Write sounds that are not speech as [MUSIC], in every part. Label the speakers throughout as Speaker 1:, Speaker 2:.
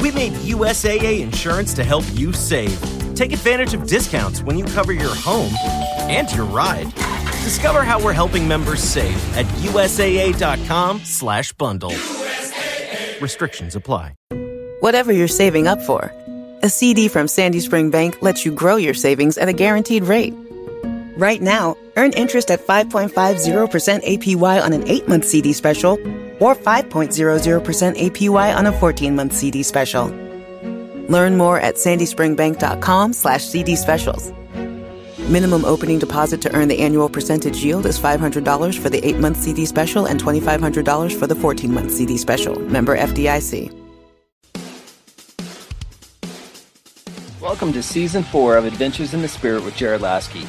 Speaker 1: We made USAA insurance to help you save. Take advantage of discounts when you cover your home and your ride. Discover how we're helping members save at usaa.com/bundle. USAA. Restrictions apply.
Speaker 2: Whatever you're saving up for, a CD from Sandy Spring Bank lets you grow your savings at a guaranteed rate. Right now, earn interest at 5.50% APY on an 8-month CD special or 5.00% APY on a 14-month CD special. Learn more at sandyspringbank.com slash CD specials. Minimum opening deposit to earn the annual percentage yield is $500 for the 8-month CD special and $2,500 for the 14-month CD special. Member FDIC.
Speaker 3: Welcome to Season 4 of Adventures in the Spirit with Jared Laskey.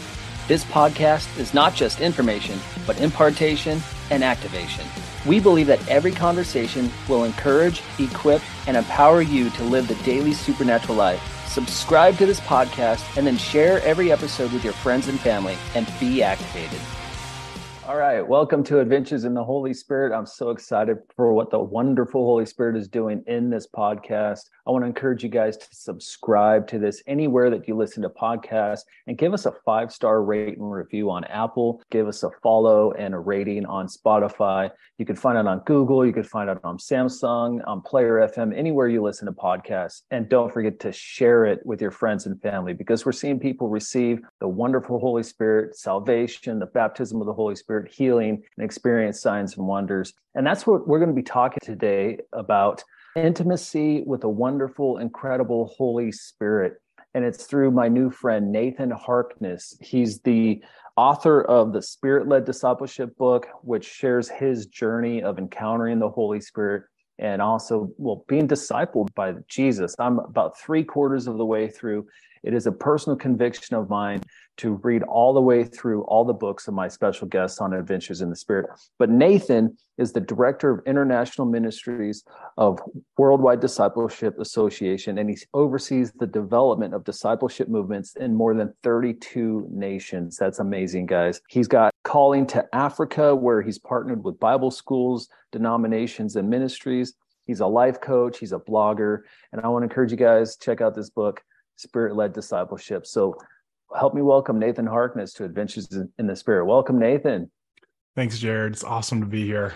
Speaker 3: This podcast is not just information, but impartation and activation. We believe that every conversation will encourage, equip, and empower you to live the daily supernatural life. Subscribe to this podcast and then share every episode with your friends and family and be activated. All right, welcome to Adventures in the Holy Spirit. I'm so excited for what the wonderful Holy Spirit is doing in this podcast. I want to encourage you guys to subscribe to this anywhere that you listen to podcasts and give us a five star rate and review on Apple. Give us a follow and a rating on Spotify. You can find it on Google. You can find it on Samsung, on Player FM, anywhere you listen to podcasts. And don't forget to share it with your friends and family because we're seeing people receive the wonderful Holy Spirit, salvation, the baptism of the Holy Spirit, healing, and experience signs and wonders. And that's what we're going to be talking today about intimacy with a wonderful, incredible Holy Spirit. And it's through my new friend, Nathan Harkness. He's the author of the Spirit led Discipleship book, which shares his journey of encountering the Holy Spirit and also, well, being discipled by Jesus. I'm about three quarters of the way through. It is a personal conviction of mine to read all the way through all the books of my special guests on Adventures in the Spirit. But Nathan is the director of international ministries of Worldwide Discipleship Association, and he oversees the development of discipleship movements in more than 32 nations. That's amazing, guys. He's got Calling to Africa, where he's partnered with Bible schools, denominations, and ministries. He's a life coach, he's a blogger, and I want to encourage you guys check out this book, Spirit Led Discipleship. So help me welcome Nathan Harkness to Adventures in the Spirit. Welcome, Nathan.
Speaker 4: Thanks, Jared. It's awesome to be here.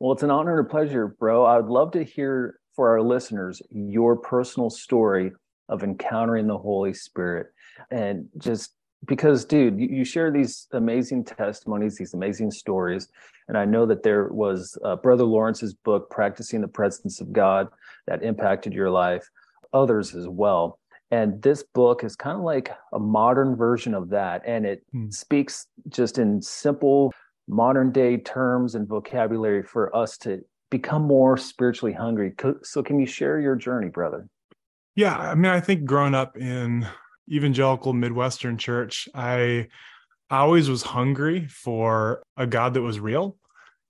Speaker 3: Well, it's an honor and a pleasure, bro. I would love to hear for our listeners your personal story of encountering the Holy Spirit. And just because, dude, you, you share these amazing testimonies, these amazing stories. And I know that there was uh, Brother Lawrence's book, Practicing the Presence of God, that impacted your life, others as well. And this book is kind of like a modern version of that. And it mm. speaks just in simple modern day terms and vocabulary for us to become more spiritually hungry. So, can you share your journey, brother?
Speaker 4: Yeah. I mean, I think growing up in evangelical Midwestern church, I, I always was hungry for a God that was real.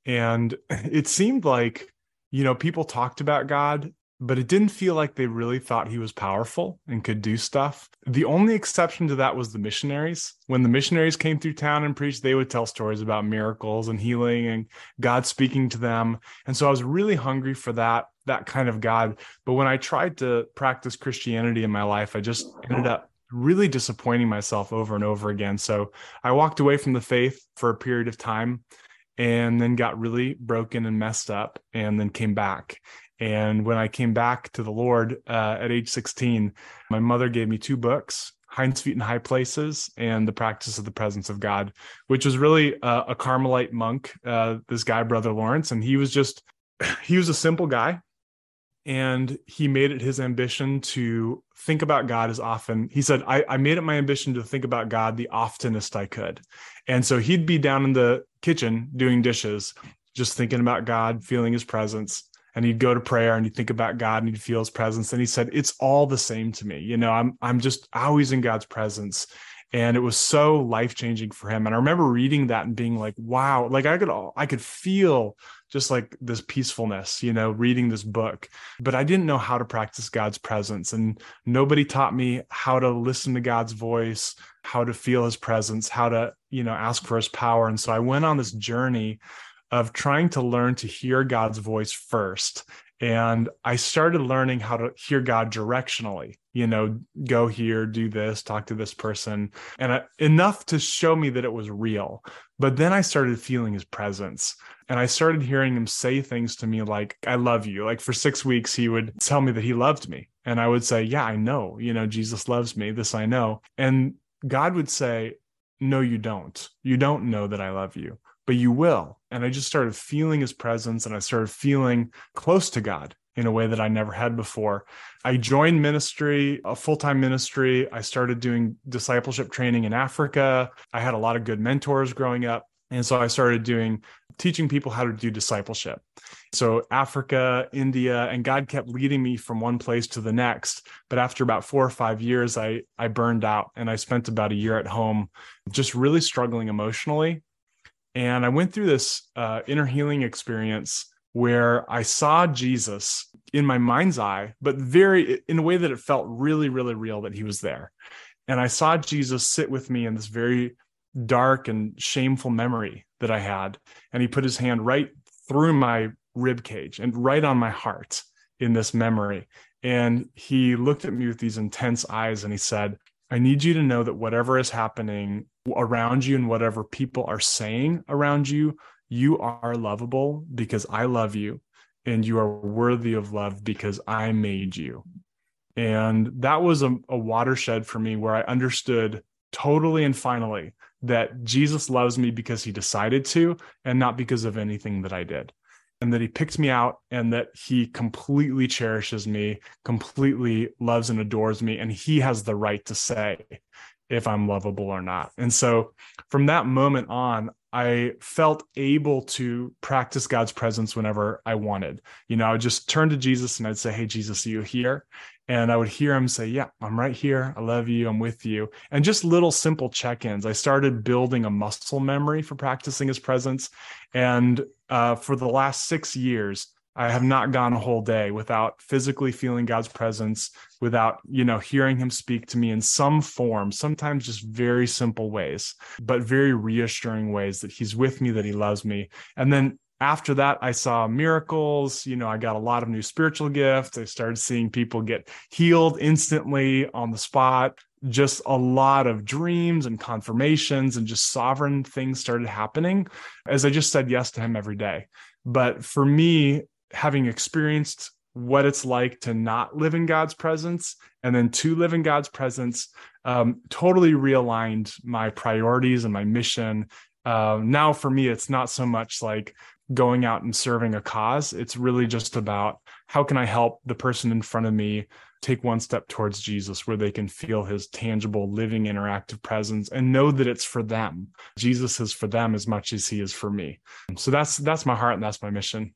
Speaker 4: And [LAUGHS] it seemed like, you know, people talked about God but it didn't feel like they really thought he was powerful and could do stuff. The only exception to that was the missionaries. When the missionaries came through town and preached, they would tell stories about miracles and healing and God speaking to them. And so I was really hungry for that that kind of God. But when I tried to practice Christianity in my life, I just ended up really disappointing myself over and over again. So I walked away from the faith for a period of time and then got really broken and messed up and then came back and when I came back to the Lord uh, at age 16, my mother gave me two books Hinds Feet in High Places and The Practice of the Presence of God, which was really uh, a Carmelite monk, uh, this guy, Brother Lawrence. And he was just, [SIGHS] he was a simple guy. And he made it his ambition to think about God as often. He said, I, I made it my ambition to think about God the oftenest I could. And so he'd be down in the kitchen doing dishes, just thinking about God, feeling his presence and he'd go to prayer and he'd think about God and he'd feel his presence. And he said, It's all the same to me. You know, I'm I'm just always in God's presence. And it was so life-changing for him. And I remember reading that and being like, wow, like I could I could feel just like this peacefulness, you know, reading this book. But I didn't know how to practice God's presence. And nobody taught me how to listen to God's voice, how to feel his presence, how to, you know, ask for his power. And so I went on this journey of trying to learn to hear God's voice first And I started learning how to hear God directionally, you know, go here, do this, talk to this person, and I, enough to show me that it was real. But then I started feeling his presence and I started hearing him say things to me like, I love you. Like for six weeks, he would tell me that he loved me. And I would say, Yeah, I know, you know, Jesus loves me. This I know. And God would say, No, you don't. You don't know that I love you, but you will. And I just started feeling his presence and I started feeling close to God in a way that I never had before. I joined ministry, a full time ministry. I started doing discipleship training in Africa. I had a lot of good mentors growing up. And so I started doing teaching people how to do discipleship. So Africa, India, and God kept leading me from one place to the next. But after about four or five years, I I burned out and I spent about a year at home just really struggling emotionally. And I went through this uh, inner healing experience where I saw Jesus in my mind's eye, but very in a way that it felt really, really real that he was there. And I saw Jesus sit with me in this very dark and shameful memory that I had. And he put his hand right through my rib cage and right on my heart in this memory. And he looked at me with these intense eyes and he said, I need you to know that whatever is happening around you and whatever people are saying around you, you are lovable because I love you and you are worthy of love because I made you. And that was a, a, watershed for me where I understood totally and finally that Jesus loves me because he decided to and not because of anything that I did. And that he picked me out and that he completely cherishes me, completely loves and adores me. And he has the right to say if I'm lovable or not. And so from that moment on, I felt able to practice God's presence whenever I wanted. You know, I would just turn to Jesus and I'd say, Hey, Jesus, are you here? And I would hear him say, Yeah, I'm right here. I love you. I'm with you. And just little simple check ins. I started building a muscle memory for practicing his presence. And uh, for the last six years, I have not gone a whole day without physically feeling God's presence, without, you know, hearing him speak to me in some form, sometimes just very simple ways, but very reassuring ways that he's with me, that he loves me. And then after that, I saw miracles. You know, I got a lot of new spiritual gifts. I started seeing people get healed instantly on the spot. Just a lot of dreams and confirmations and just sovereign things started happening as I just said yes to him every day. But for me, having experienced what it's like to not live in God's presence and then to live in God's presence um, totally realigned my priorities and my mission. Uh, now, for me, it's not so much like going out and serving a cause. It's really just about how can I help the person in front of me take one step towards Jesus where they can feel his tangible, living, interactive presence and know that it's for them. Jesus is for them as much as he is for me. So that's that's my heart and that's my mission.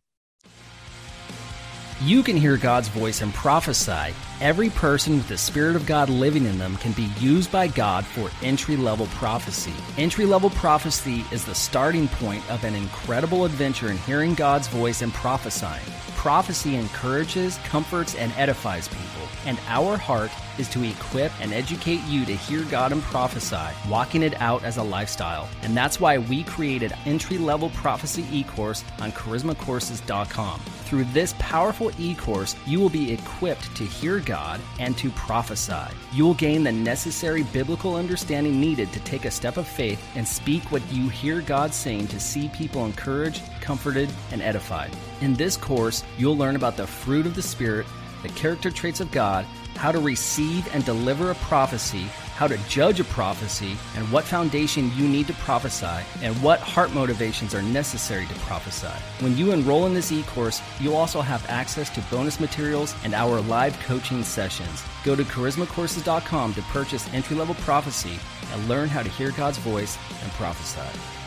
Speaker 5: You can hear God's voice and prophesy. Every person with the Spirit of God living in them can be used by God for entry level prophecy. Entry level prophecy is the starting point of an incredible adventure in hearing God's voice and prophesying. Prophecy encourages, comforts, and edifies people, and our heart is to equip and educate you to hear God and prophesy, walking it out as a lifestyle. And that's why we created entry level prophecy e course on charismacourses.com. Through this powerful e course, you will be equipped to hear God and to prophesy. You will gain the necessary biblical understanding needed to take a step of faith and speak what you hear God saying to see people encouraged, comforted, and edified. In this course, you'll learn about the fruit of the Spirit, the character traits of God, how to receive and deliver a prophecy, how to judge a prophecy, and what foundation you need to prophesy, and what heart motivations are necessary to prophesy. When you enroll in this e course, you'll also have access to bonus materials and our live coaching sessions. Go to charismacourses.com to purchase entry level prophecy and learn how to hear God's voice and prophesy.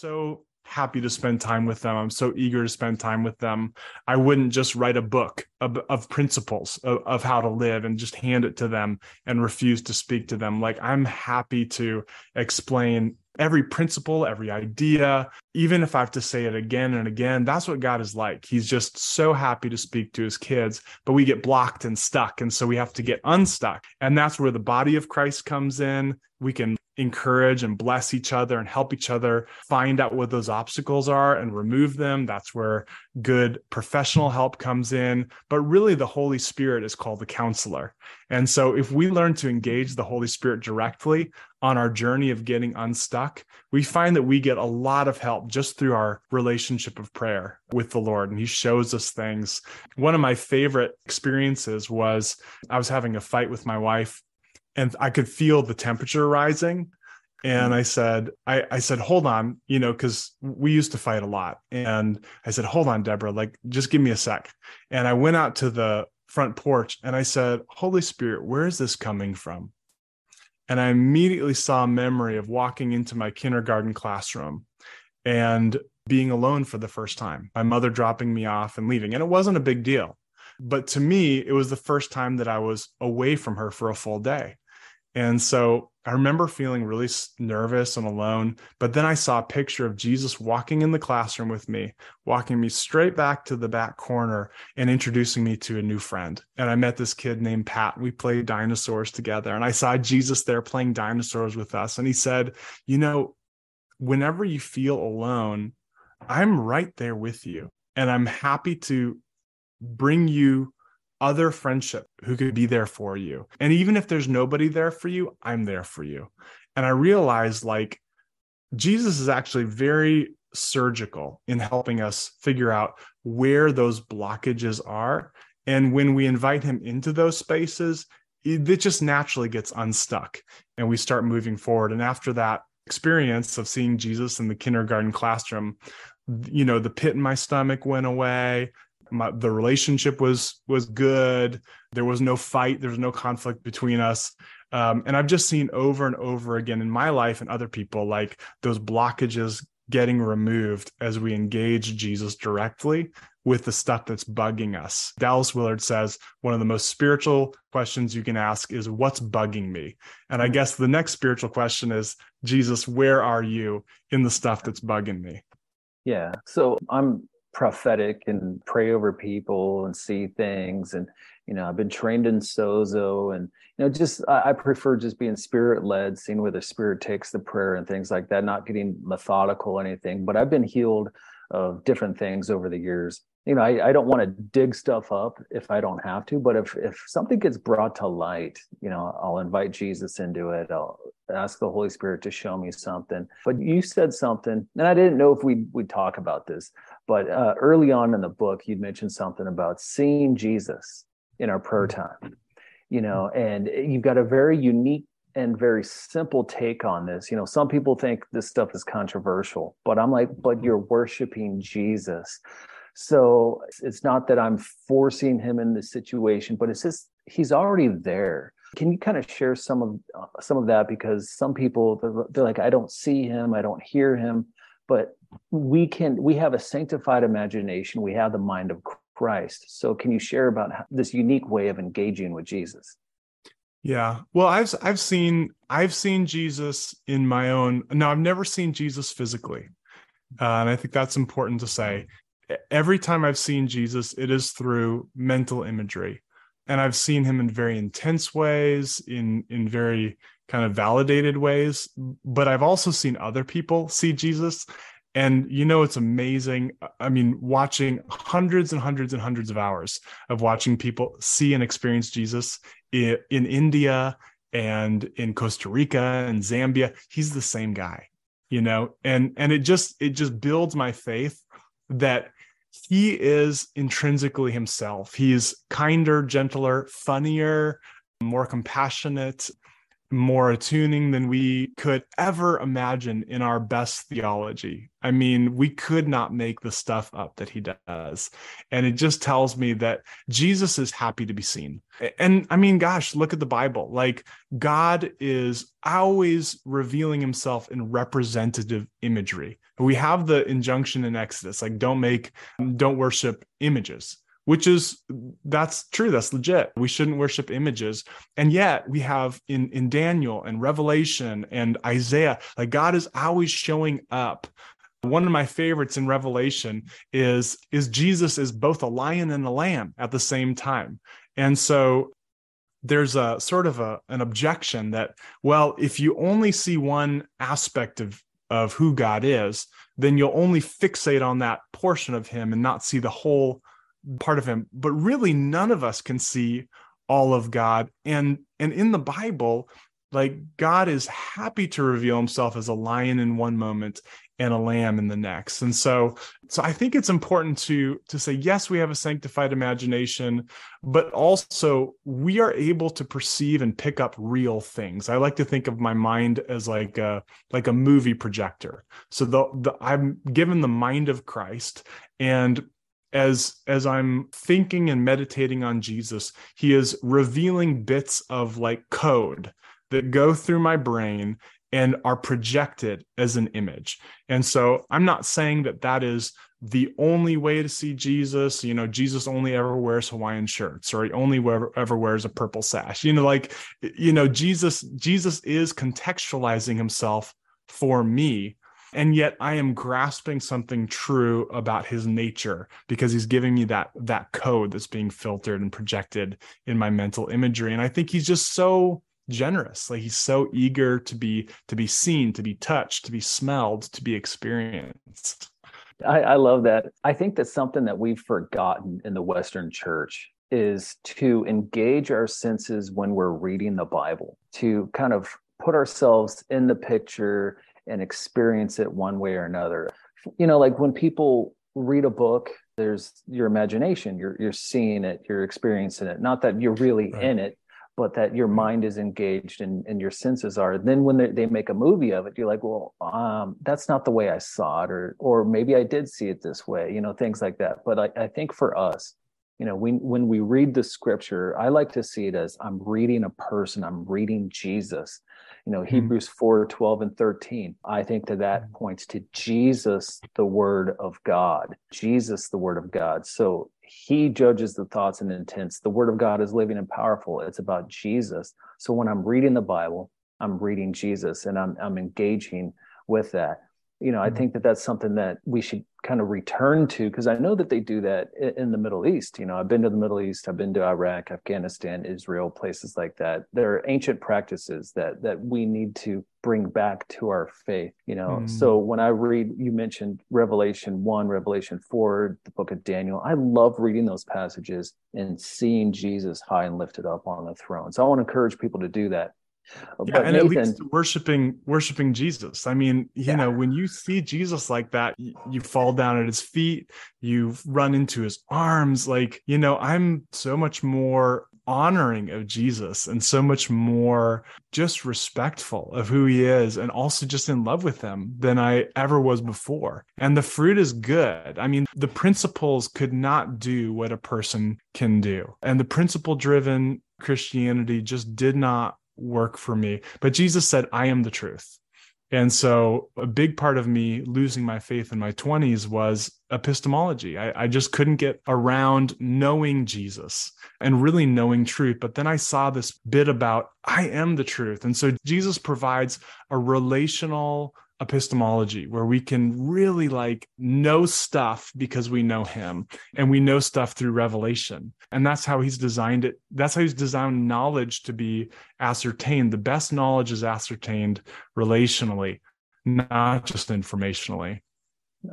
Speaker 4: So, happy to spend time with them. I'm so eager to spend time with them. I wouldn't just write a book of, of principles of, of, how to live and just hand it to them and refuse to speak to them. Like I'm happy to explain every principle, every idea, even if I have to say it again and again. That's what God is like. He's just so happy to speak to his kids, but we get blocked and stuck. And so we have to get unstuck. And that's where the body of Christ comes in we can encourage and bless each other and help each other find out what those obstacles are and remove them. That's where good professional help comes in. But really, the Holy Spirit is called the counselor. And so, if we learn to engage the Holy Spirit directly on our journey of getting unstuck, we find that we get a lot of help just through our relationship of prayer with the Lord. And He shows us things. One of my favorite experiences was I was having a fight with my wife and I could feel the temperature rising. And mm-hmm. I said, I, I said, hold on, you know, because we used to fight a lot. And I said, hold on, Deborah, like just give me a sec. And I went out to the front porch and I said, Holy Spirit, where is this coming from? And I immediately saw a memory of walking into my kindergarten classroom and being alone for the first time, my mother dropping me off and leaving. And it wasn't a big deal. But to me, it was the first time that I was away from her for a full day. And so I remember feeling really nervous and alone. But then I saw a picture of Jesus walking in the classroom with me, walking me straight back to the back corner and introducing me to a new friend. And I met this kid named Pat. We played dinosaurs together. And I saw Jesus there playing dinosaurs with us. And he said, You know, whenever you feel alone, I'm right there with you. And I'm happy to bring you other friendship who could be there for you. And even if there's nobody there for you, I'm there for you. And I realized like Jesus is actually very surgical in helping us figure out where those blockages are. And when we invite him into those spaces, it just naturally gets unstuck and we start moving forward. And after that experience of seeing Jesus in the kindergarten classroom, you know, the pit in my stomach went away my, the relationship was was good. There was no fight. There was no conflict between us. Um, and i've just seen over and over again in my life and other people like those blockages getting removed as we engage jesus directly with the stuff that's bugging us. Dallas willard says one of the most spiritual questions you can ask is what's bugging me? And i guess the next spiritual question is jesus where are you in the stuff that's bugging me?
Speaker 3: Yeah. So i'm prophetic and pray over people and see things. And you know i've been trained in sozo and you know just i, I prefer just being spirit led seeing where the spirit takes the prayer and things like that not getting methodical or anything. But i've been healed of different things over the years. You know i, I don't want to dig stuff up if i don't have to but if if something gets brought to light you know i'll invite jesus into it. I'll ask the holy spirit to show me something. But you said something and i didn't know if we would talk about this but uh, early on in the book, you'd mentioned something about seeing Jesus in our prayer mm-hmm. time, you know, and you've got a very unique and very simple take on this. You know, some people think this stuff is controversial, but I'm like, but you're worshiping Jesus. So it's not that I'm forcing him in this situation, but it's just he's already there. Can you kind of share some of uh, some of that because some people they're, they're like, I don't see him, I don't hear him, but we can we have a sanctified imagination. We have the mind of christ. So can you share about this unique way of engaging with jesus?
Speaker 4: Yeah. Well i've i've seen i've seen jesus in my own now i've never seen jesus physically. Uh, and i think that's important to say. Every time i've seen jesus it is through mental imagery. And i've seen him in very intense ways in in very kind of validated ways. But i've also seen other people see jesus and you know, it's amazing. Uh, I mean, watching hundreds and hundreds and hundreds of hours of watching people see and experience Jesus in, in India and in Costa Rica and Zambia. He's the same guy, you know, and and it just it just builds my faith that he is intrinsically himself. He's kinder, gentler, funnier, more compassionate, more attuning than we could ever imagine in our best theology. I mean, we could not make the stuff up that he does. And it just tells me that Jesus is happy to be seen. And I mean, gosh, look at the Bible. Like, God is always revealing himself in representative imagery. We have the injunction in Exodus, like, don't make, don't worship images which is that's true that's legit. We shouldn't worship images. And yet we have in in daniel and revelation and isaiah like god is always showing up. One of my favorites in revelation is is jesus is both a lion and a lamb at the same time. And so there's a sort of a an objection that well if you only see one aspect of of who God is then you'll only fixate on that portion of him and not see the whole part of him but really none of us can see all of God. And and in the Bible like God is happy to reveal himself as a lion in one moment and a lamb in the next. And so so i think it's important to to say yes we have a sanctified imagination but also we are able to perceive and pick up real things. I like to think of my mind as like a like a movie projector. So the, the i'm given the mind of christ and as as i'm thinking and meditating on jesus he is revealing bits of like code that go through my brain and are projected as an image. And so I'm not saying that that is the only way to see Jesus. You know, Jesus only ever wears Hawaiian shirts or he only ever, ever wears a purple sash. You know, like, you know, Jesus, Jesus is contextualizing himself for me. And yet I am grasping something true about his nature because he's giving me that that code that's being filtered and projected in my mental imagery. And I think he's just so generous. Like he's so eager to be to be seen to be touched to be smelled to be experienced.
Speaker 3: I, I love that. I think that's something that we've forgotten in the western church is to engage our senses when we're reading the bible to kind of put ourselves in the picture and experience it one way or another. You know like when people read a book there's your imagination you're you're seeing it you're experiencing it. Not that you're really right. in it but that your mind is engaged and, and your senses are. Then when they, they make a movie of it you're like well um, that's not the way i saw it or or maybe i did see it this way you know things like that. But i, I think for us you know when when we read the scripture i like to see it as i'm reading a person i'm reading jesus you know mm-hmm. hebrews 4 12 and 13 i think that that mm-hmm. points to jesus the word of god jesus the word of god so he judges the thoughts and intents. The word of God is living and powerful. It's about Jesus. So when I'm reading the Bible, I'm reading Jesus and I'm I'm engaging with that you know, I mm-hmm. think that that's something that we should kind of return to because I know that they do that in the Middle East. You know, I've been to the Middle East, I've been to Iraq, Afghanistan, Israel, places like that. There are ancient practices that that we need to bring back to our faith. You know, mm. so when I read, you mentioned Revelation one, Revelation four, the Book of Daniel. I love reading those passages and seeing Jesus high and lifted up on the throne. So I want to encourage people to do that
Speaker 4: yeah, but and Nathan, at least worshiping worshiping Jesus. I mean, you yeah. know, when you see Jesus like that, you, you, fall down at his feet, you run into his arms. Like, you know, I'm so much more honoring of Jesus and so much more just respectful of who he is and also just in love with him than I ever was before. And the fruit is good. I mean, the principles could not do what a person can do. And the principle driven Christianity just did not work for me. But Jesus said, I am the truth. And so a big part of me losing my faith in my 20s was epistemology. I, I, just couldn't get around knowing Jesus and really knowing truth. But then I saw this bit about I am the truth. And so Jesus provides a relational epistemology where we can really like know stuff because we know him and we know stuff through revelation. And that's how he's designed it. That's how he's designed knowledge to be ascertained. The best knowledge is ascertained relationally not just informationally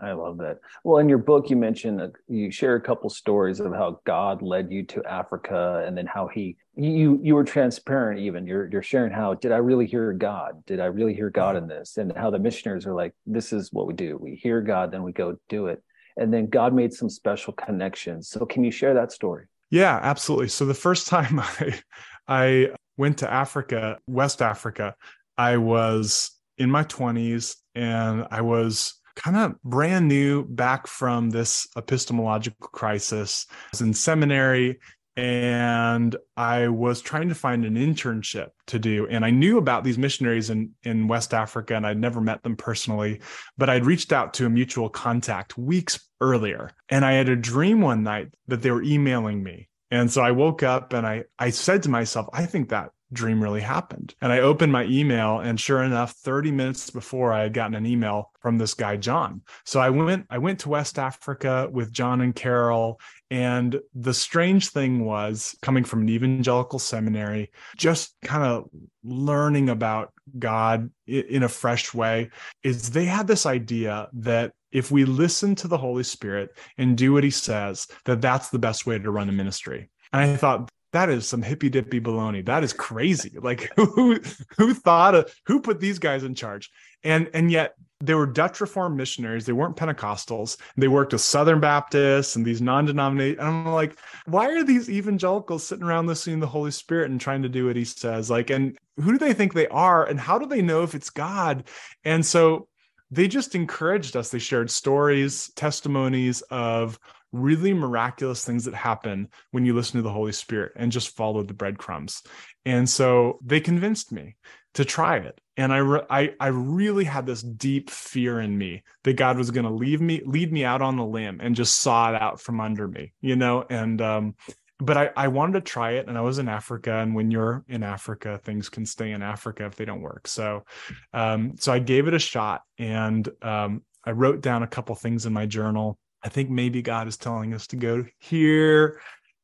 Speaker 3: I love that. Well, in your book, you mentioned you share a couple stories of how God led you to Africa, and then how He you you were transparent. Even you're you're sharing how did I really hear God? Did I really hear God in this? And how the missionaries are like, this is what we do. We hear God, then we go do it, and then God made some special connections. So, can you share that story?
Speaker 4: Yeah, absolutely. So the first time [LAUGHS] I I went to Africa, West Africa, I was in my 20s and I was kind of brand new back from this epistemological crisis. I was in seminary and I was trying to find an internship to do. And I knew about these missionaries in, in West Africa and I'd never met them personally, but I'd reached out to a mutual contact weeks earlier. And I had a dream one night that they were emailing me. And so I woke up and I, I said to myself, I think that dream really happened. And I opened my email and sure enough 30 minutes before I had gotten an email from this guy John. So I went I went to West Africa with John and Carol And the strange thing was coming from an evangelical seminary, just kind of learning about God in a fresh way, is they had this idea that if we listen to the Holy Spirit and do what he says, that that's the best way to run a ministry. And I thought, that is some hippy dippy baloney. That is crazy. Like [LAUGHS] who who thought of who put these guys in charge? And and yet they were Dutch Reformed missionaries. They weren't Pentecostals. They worked with Southern Baptists and these non-denominational. And I'm like, why are these evangelicals sitting around listening to the Holy Spirit and trying to do what He says? Like, and who do they think they are? And how do they know if it's God? And so they just encouraged us. They shared stories, testimonies of really miraculous things that happen when you listen to the Holy Spirit and just follow the breadcrumbs. And so they convinced me to try it. And I, re- I, I really had this deep fear in me that God was going to leave me, lead me out on a limb and just saw it out from under me, you know? And, um, but I, I wanted to try it and I was in Africa. And when you're in Africa, things can stay in Africa if they don't work. So, um, so I gave it a shot and, um, I wrote down a couple things in my journal. I think maybe God is telling us to go here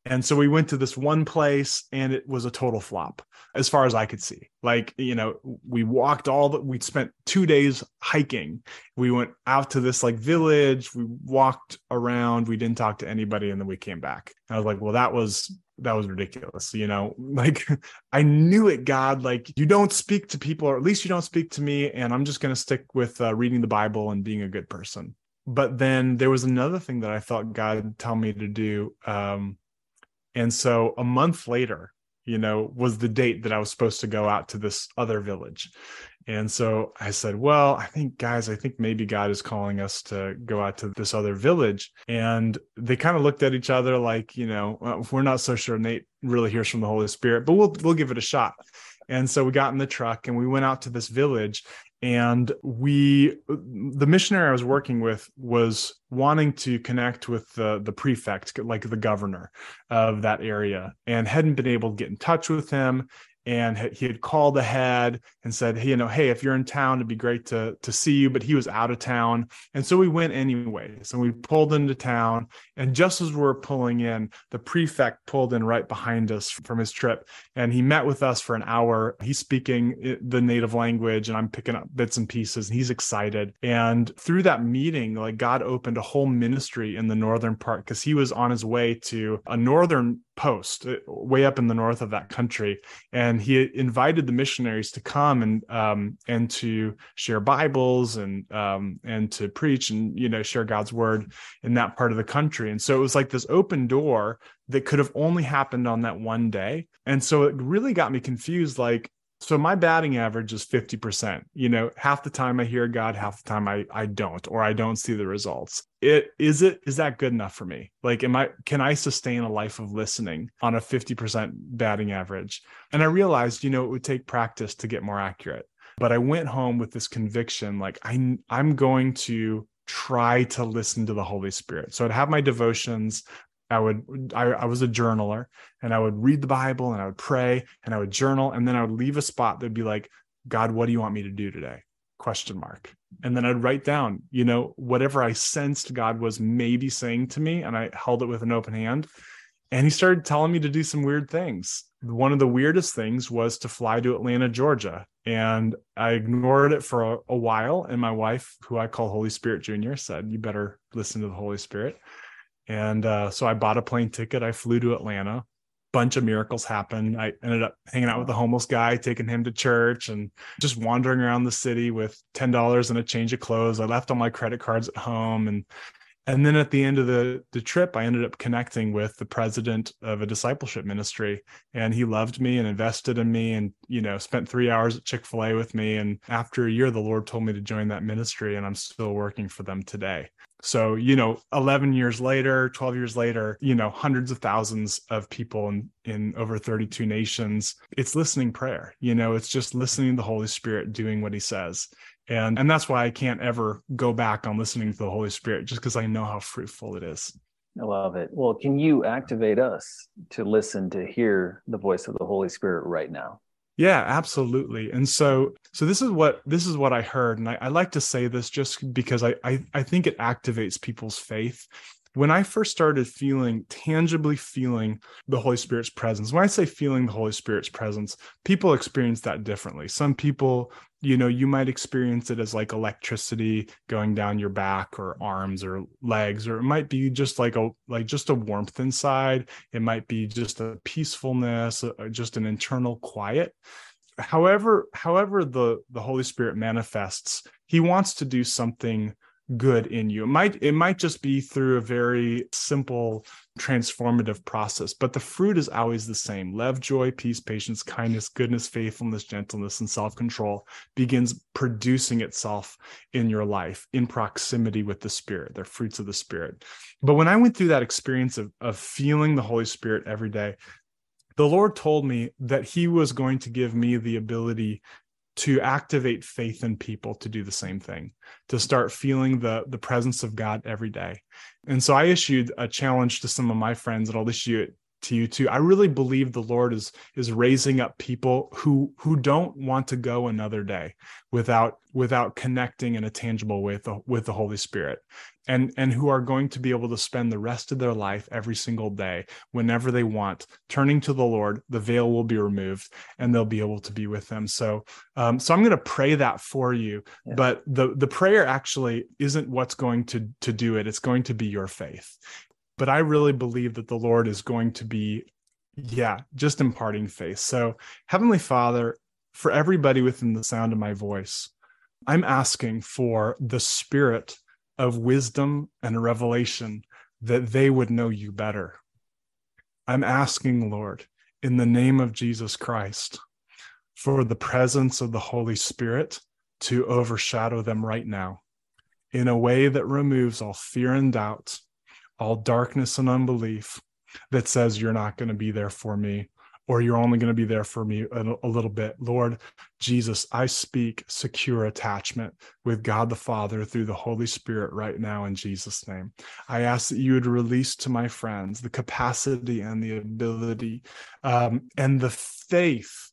Speaker 4: and so we went to this one place and it was a total flop as far as I could see. Like, you know, we walked all the, we spent two days hiking. We went out to this like village. We walked around. We didn't talk to anybody. And then we came back. I was like, well, that was, that was ridiculous. You know, [LAUGHS] like I knew it, God, like you don't speak to people, or at least you don't speak to me. And I'm just going to stick with uh, reading the Bible and being a good person. But then there was another thing that I thought God tell me to do. Um, and so a month later, you know, was the date that I was supposed to go out to this other village. And so I said, well, I think, guys, I think maybe God is calling us to go out to this other village. And they kind of looked at each other like, you know, we're not so sure Nate really hears from the Holy Spirit, but we'll we'll give it a shot. And so we got in the truck and we went out to this village and we the missionary i was working with was wanting to connect with the the prefect like the governor of that area and hadn't been able to get in touch with him and he had called ahead and said, "Hey, you know, hey, if you're in town, it'd be great to to see you." But he was out of town, and so we went anyway. So we pulled into town, and just as we are pulling in, the prefect pulled in right behind us from his trip, and he met with us for an hour. He's speaking eh, the native language, and I'm picking up bits and pieces. And he's excited, and through that meeting, like God opened a whole ministry in the northern part because he was on his way to a northern post uh, way up in the north of that country. And he invited the missionaries to come and um, and to share bibles and um, and to preach and you know share god's word in that part of the country. And so it was like this open door that could have only happened on that one day. And so it really got me confused like so my batting average is 50%. You know, half the time I hear God, half the time I I don't or I don't see the results. It is it is that good enough for me? Like am I can I sustain a life of listening on a 50% batting average? And I realized, you know, it would take practice to get more accurate. But I went home with this conviction like I I'm going to try to listen to the Holy Spirit. So I'd have my devotions. I would I, I, was a journaler and I would read the Bible and I would pray and I would journal and then I would leave a spot that'd be like, God, what do you want me to do today? Question mark. And then I'd write down, you know, whatever I sensed God was maybe saying to me, and I held it with an open hand. And he started telling me to do some weird things. One of the weirdest things was to fly to Atlanta, Georgia. And I ignored it for a, a while. And my wife, who I call Holy Spirit Jr., said, You better listen to the Holy Spirit. And uh, so I bought a plane ticket. I flew to Atlanta. Bunch of miracles happened. I ended up hanging out with the homeless guy, taking him to church, and just wandering around the city with ten dollars and a change of clothes. I left all my credit cards at home, and and then at the end of the the trip, I ended up connecting with the president of a discipleship ministry, and he loved me and invested in me, and you know spent three hours at Chick Fil A with me. And after a year, the Lord told me to join that ministry, and I'm still working for them today. So, you know, 11 years later, 12 years later, you know, hundreds of thousands of people in, in over 32 nations. It's listening prayer. You know, it's just listening to the Holy Spirit doing what he says. And and that's why I can't ever go back on listening to the Holy Spirit just because I know how fruitful it is.
Speaker 3: I love it. Well, can you activate us to listen to hear the voice of the Holy Spirit right now?
Speaker 4: Yeah, absolutely. And so so this is what this is what I heard. And I, I like to say this just because I, I I think it activates people's faith. When I first started feeling tangibly feeling the Holy Spirit's presence, when I say feeling the Holy Spirit's presence, people experience that differently. Some people, you know, you might experience it as like electricity going down your back or arms or legs, or it might be just like a like just a warmth inside. It might be just a peacefulness, uh, just an internal quiet however however the the holy spirit manifests he wants to do something good in you. It might it might just be through a very simple transformative process, but the fruit is always the same. Love, joy, peace, patience, kindness, goodness, faithfulness, gentleness and self-control begins producing itself in your life in proximity with the spirit. They're fruits of the spirit. But when I went through that experience of of feeling the Holy Spirit every day, the Lord told me that he was going to give me the ability to activate faith in people to do the same thing to start feeling the the presence of god every day. And so i issued a challenge to some of my friends and i'll issue it to you too. I really believe the lord is is raising up people who who don't want to go another day without without connecting in a tangible way with the, with the holy spirit and and who are going to be able to spend the rest of their life every single day whenever they want turning to the lord the veil will be removed and they'll be able to be with them so um, so i'm going to pray that for you yeah. but the the prayer actually isn't what's going to to do it. It's going to be your faith but i really believe that the lord is going to be yeah just imparting faith so heavenly father for everybody within the sound of my voice i'm asking for the spirit of wisdom and revelation that they would know you better. I'm asking, Lord, in the name of Jesus Christ, for the presence of the Holy Spirit to overshadow them right now in a way that removes all fear and doubt, all darkness and unbelief that says you're not going to be there for me or you're only going to be there for me a, a, little bit. Lord Jesus, I speak secure attachment with God the Father through the Holy Spirit right now in Jesus' name. I ask that you would release to my friends the capacity and the ability um, and the faith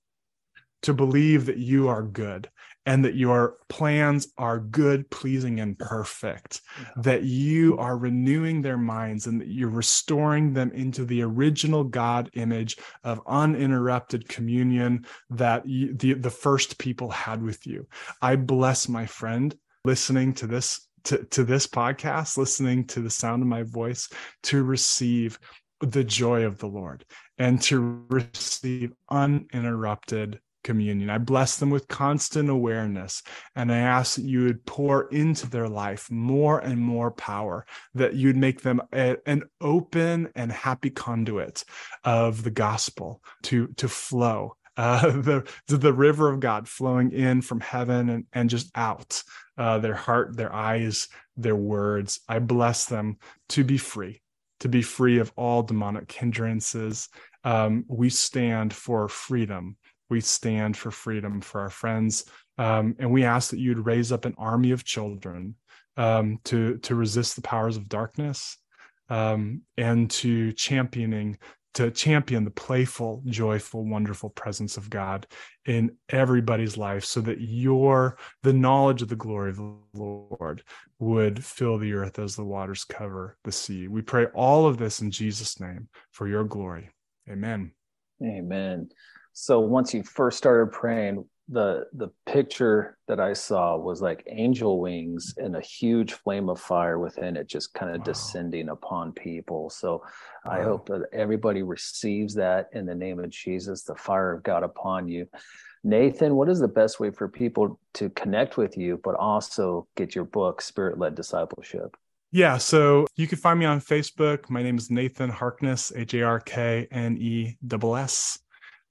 Speaker 4: to believe that you are good and that your plans are good, pleasing, and perfect, yeah. that you are renewing their minds and that you're restoring them into the original God image of uninterrupted communion that you, the, the first people had with you. I bless my friend listening to this to, to this podcast, listening to the sound of my voice, to receive the joy of the Lord and to receive uninterrupted communion. I bless them with constant awareness. And I ask that you would pour into their life more and more power, that you'd make them a, an open and happy conduit of the gospel to, to flow. Uh, [LAUGHS] the, the river of God flowing in from heaven and, and just out, uh, their heart, their eyes, their words. I bless them to be free, to be free of all demonic hindrances. Um, we stand for freedom we stand for freedom for our friends. Um, and we ask that you'd raise up an army of children um, to, to resist the powers of darkness um, and to championing to champion the playful, joyful, wonderful presence of God in everybody's life so that your the knowledge of the glory of the Lord would fill the earth as the waters cover the sea. We pray all of this in Jesus' name for your glory. Amen.
Speaker 3: Amen. So once you first started praying, the the picture that I saw was like angel wings and a huge flame of fire within it, just kind of wow. descending upon people. So wow. I hope that everybody receives that in the name of Jesus, the fire of God upon you. Nathan, what is the best way for people to connect with you, but also get your book, Spirit Led Discipleship?
Speaker 4: Yeah, so you can find me on Facebook. My name is Nathan Harkness, H A R K N E S S.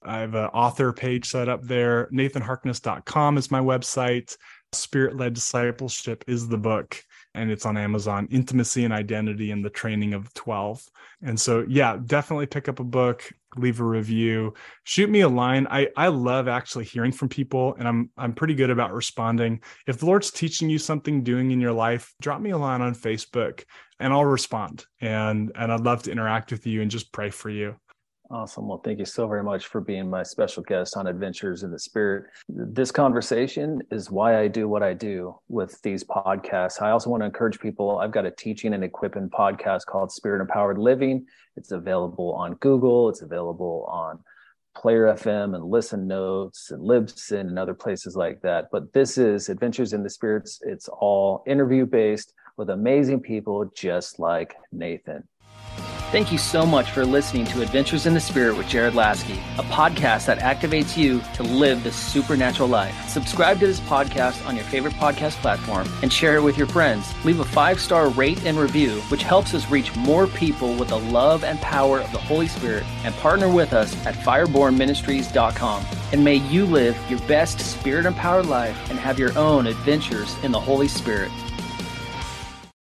Speaker 4: I have an author page set up there. NathanHarkness.com is my website. Spirit Led Discipleship is the book, and it's on Amazon. Intimacy and Identity and the Training of 12. And so, yeah, definitely pick up a book, leave a review, shoot me a line. I, I love actually hearing from people, and I'm I'm pretty good about responding. If the Lord's teaching you something doing in your life, drop me a line on Facebook and I'll respond. And and I'd love to interact with you and just pray for you.
Speaker 3: Awesome. Well, thank you so very much for being my special guest on Adventures in the Spirit. This conversation is why I do what I do with these podcasts. I also want to encourage people. I've got a teaching and equipping podcast called Spirit Empowered Living. It's available on Google, it's available on Player FM and Listen Notes and Libsyn and other places like that. But this is Adventures in the Spirits. It's all interview based with amazing people just like Nathan. Thank you so much for listening to Adventures in the Spirit with Jared Laskey, a podcast that activates you to live the supernatural life. Subscribe to this podcast on your favorite podcast platform and share it with your friends. Leave a five star rate and review, which helps us reach more people with the love and power of the Holy Spirit. And partner with us at firebornministries.com. And may you live your best spirit empowered life and have your own adventures in the Holy Spirit.